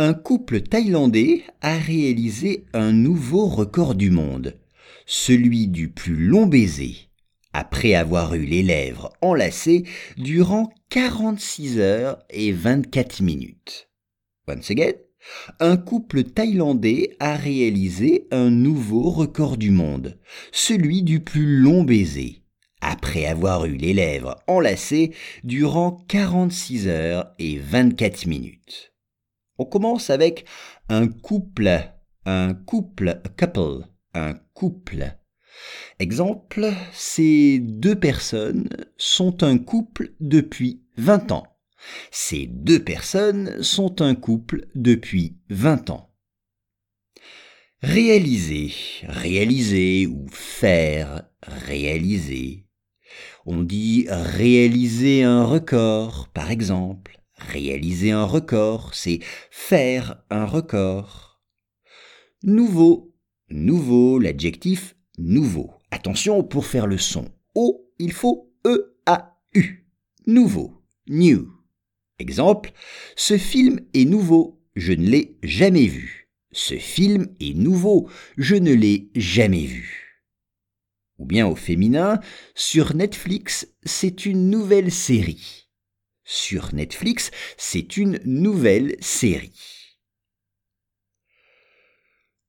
Un couple thaïlandais a réalisé un nouveau record du monde, celui du plus long baiser, après avoir eu les lèvres enlacées durant 46 heures et 24 minutes. Once again, un couple thaïlandais a réalisé un nouveau record du monde, celui du plus long baiser, après avoir eu les lèvres enlacées durant 46 heures et 24 minutes. On commence avec un couple, un couple, couple, un couple. Exemple, ces deux personnes sont un couple depuis 20 ans. Ces deux personnes sont un couple depuis 20 ans. Réaliser, réaliser ou faire, réaliser. On dit réaliser un record, par exemple. Réaliser un record, c'est faire un record. Nouveau, nouveau, l'adjectif nouveau. Attention pour faire le son O, il faut E-A-U. Nouveau, new. Exemple, ce film est nouveau, je ne l'ai jamais vu. Ce film est nouveau, je ne l'ai jamais vu. Ou bien au féminin, sur Netflix, c'est une nouvelle série sur Netflix, c'est une nouvelle série.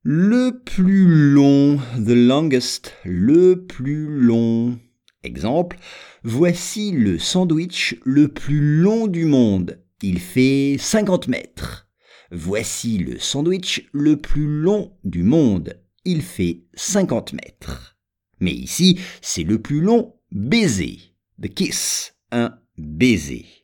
Le plus long, the longest, le plus long. Exemple, voici le sandwich le plus long du monde. Il fait 50 mètres. Voici le sandwich le plus long du monde. Il fait 50 mètres. Mais ici, c'est le plus long baiser. The kiss, un baiser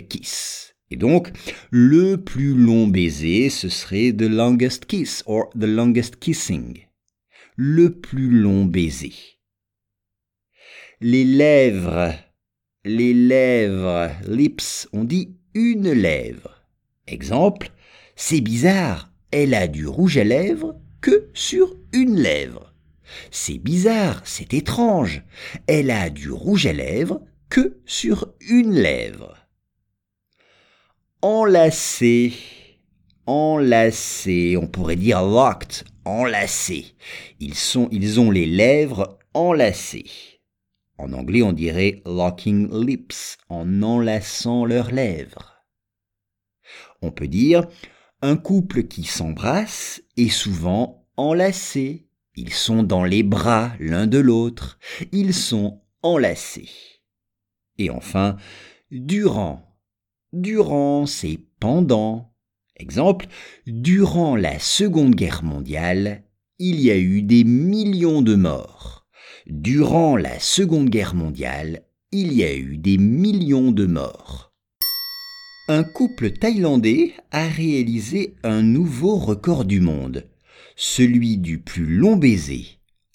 kiss. Et donc, le plus long baiser, ce serait the longest kiss or the longest kissing. Le plus long baiser. Les lèvres, les lèvres, lips, on dit une lèvre. Exemple, c'est bizarre, elle a du rouge à lèvres que sur une lèvre. C'est bizarre, c'est étrange, elle a du rouge à lèvres que sur une lèvre enlacé, enlacé, on pourrait dire locked, enlacé. Ils sont, ils ont les lèvres enlacées. En anglais, on dirait locking lips, en enlaçant leurs lèvres. On peut dire un couple qui s'embrasse est souvent enlacé. Ils sont dans les bras l'un de l'autre. Ils sont enlacés. Et enfin, durant durant, c'est pendant. Exemple, durant la Seconde Guerre mondiale, il y a eu des millions de morts. Durant la Seconde Guerre mondiale, il y a eu des millions de morts. Un couple thaïlandais a réalisé un nouveau record du monde, celui du plus long baiser,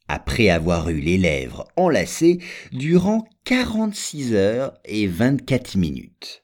après avoir eu les lèvres enlacées durant 46 heures et 24 minutes.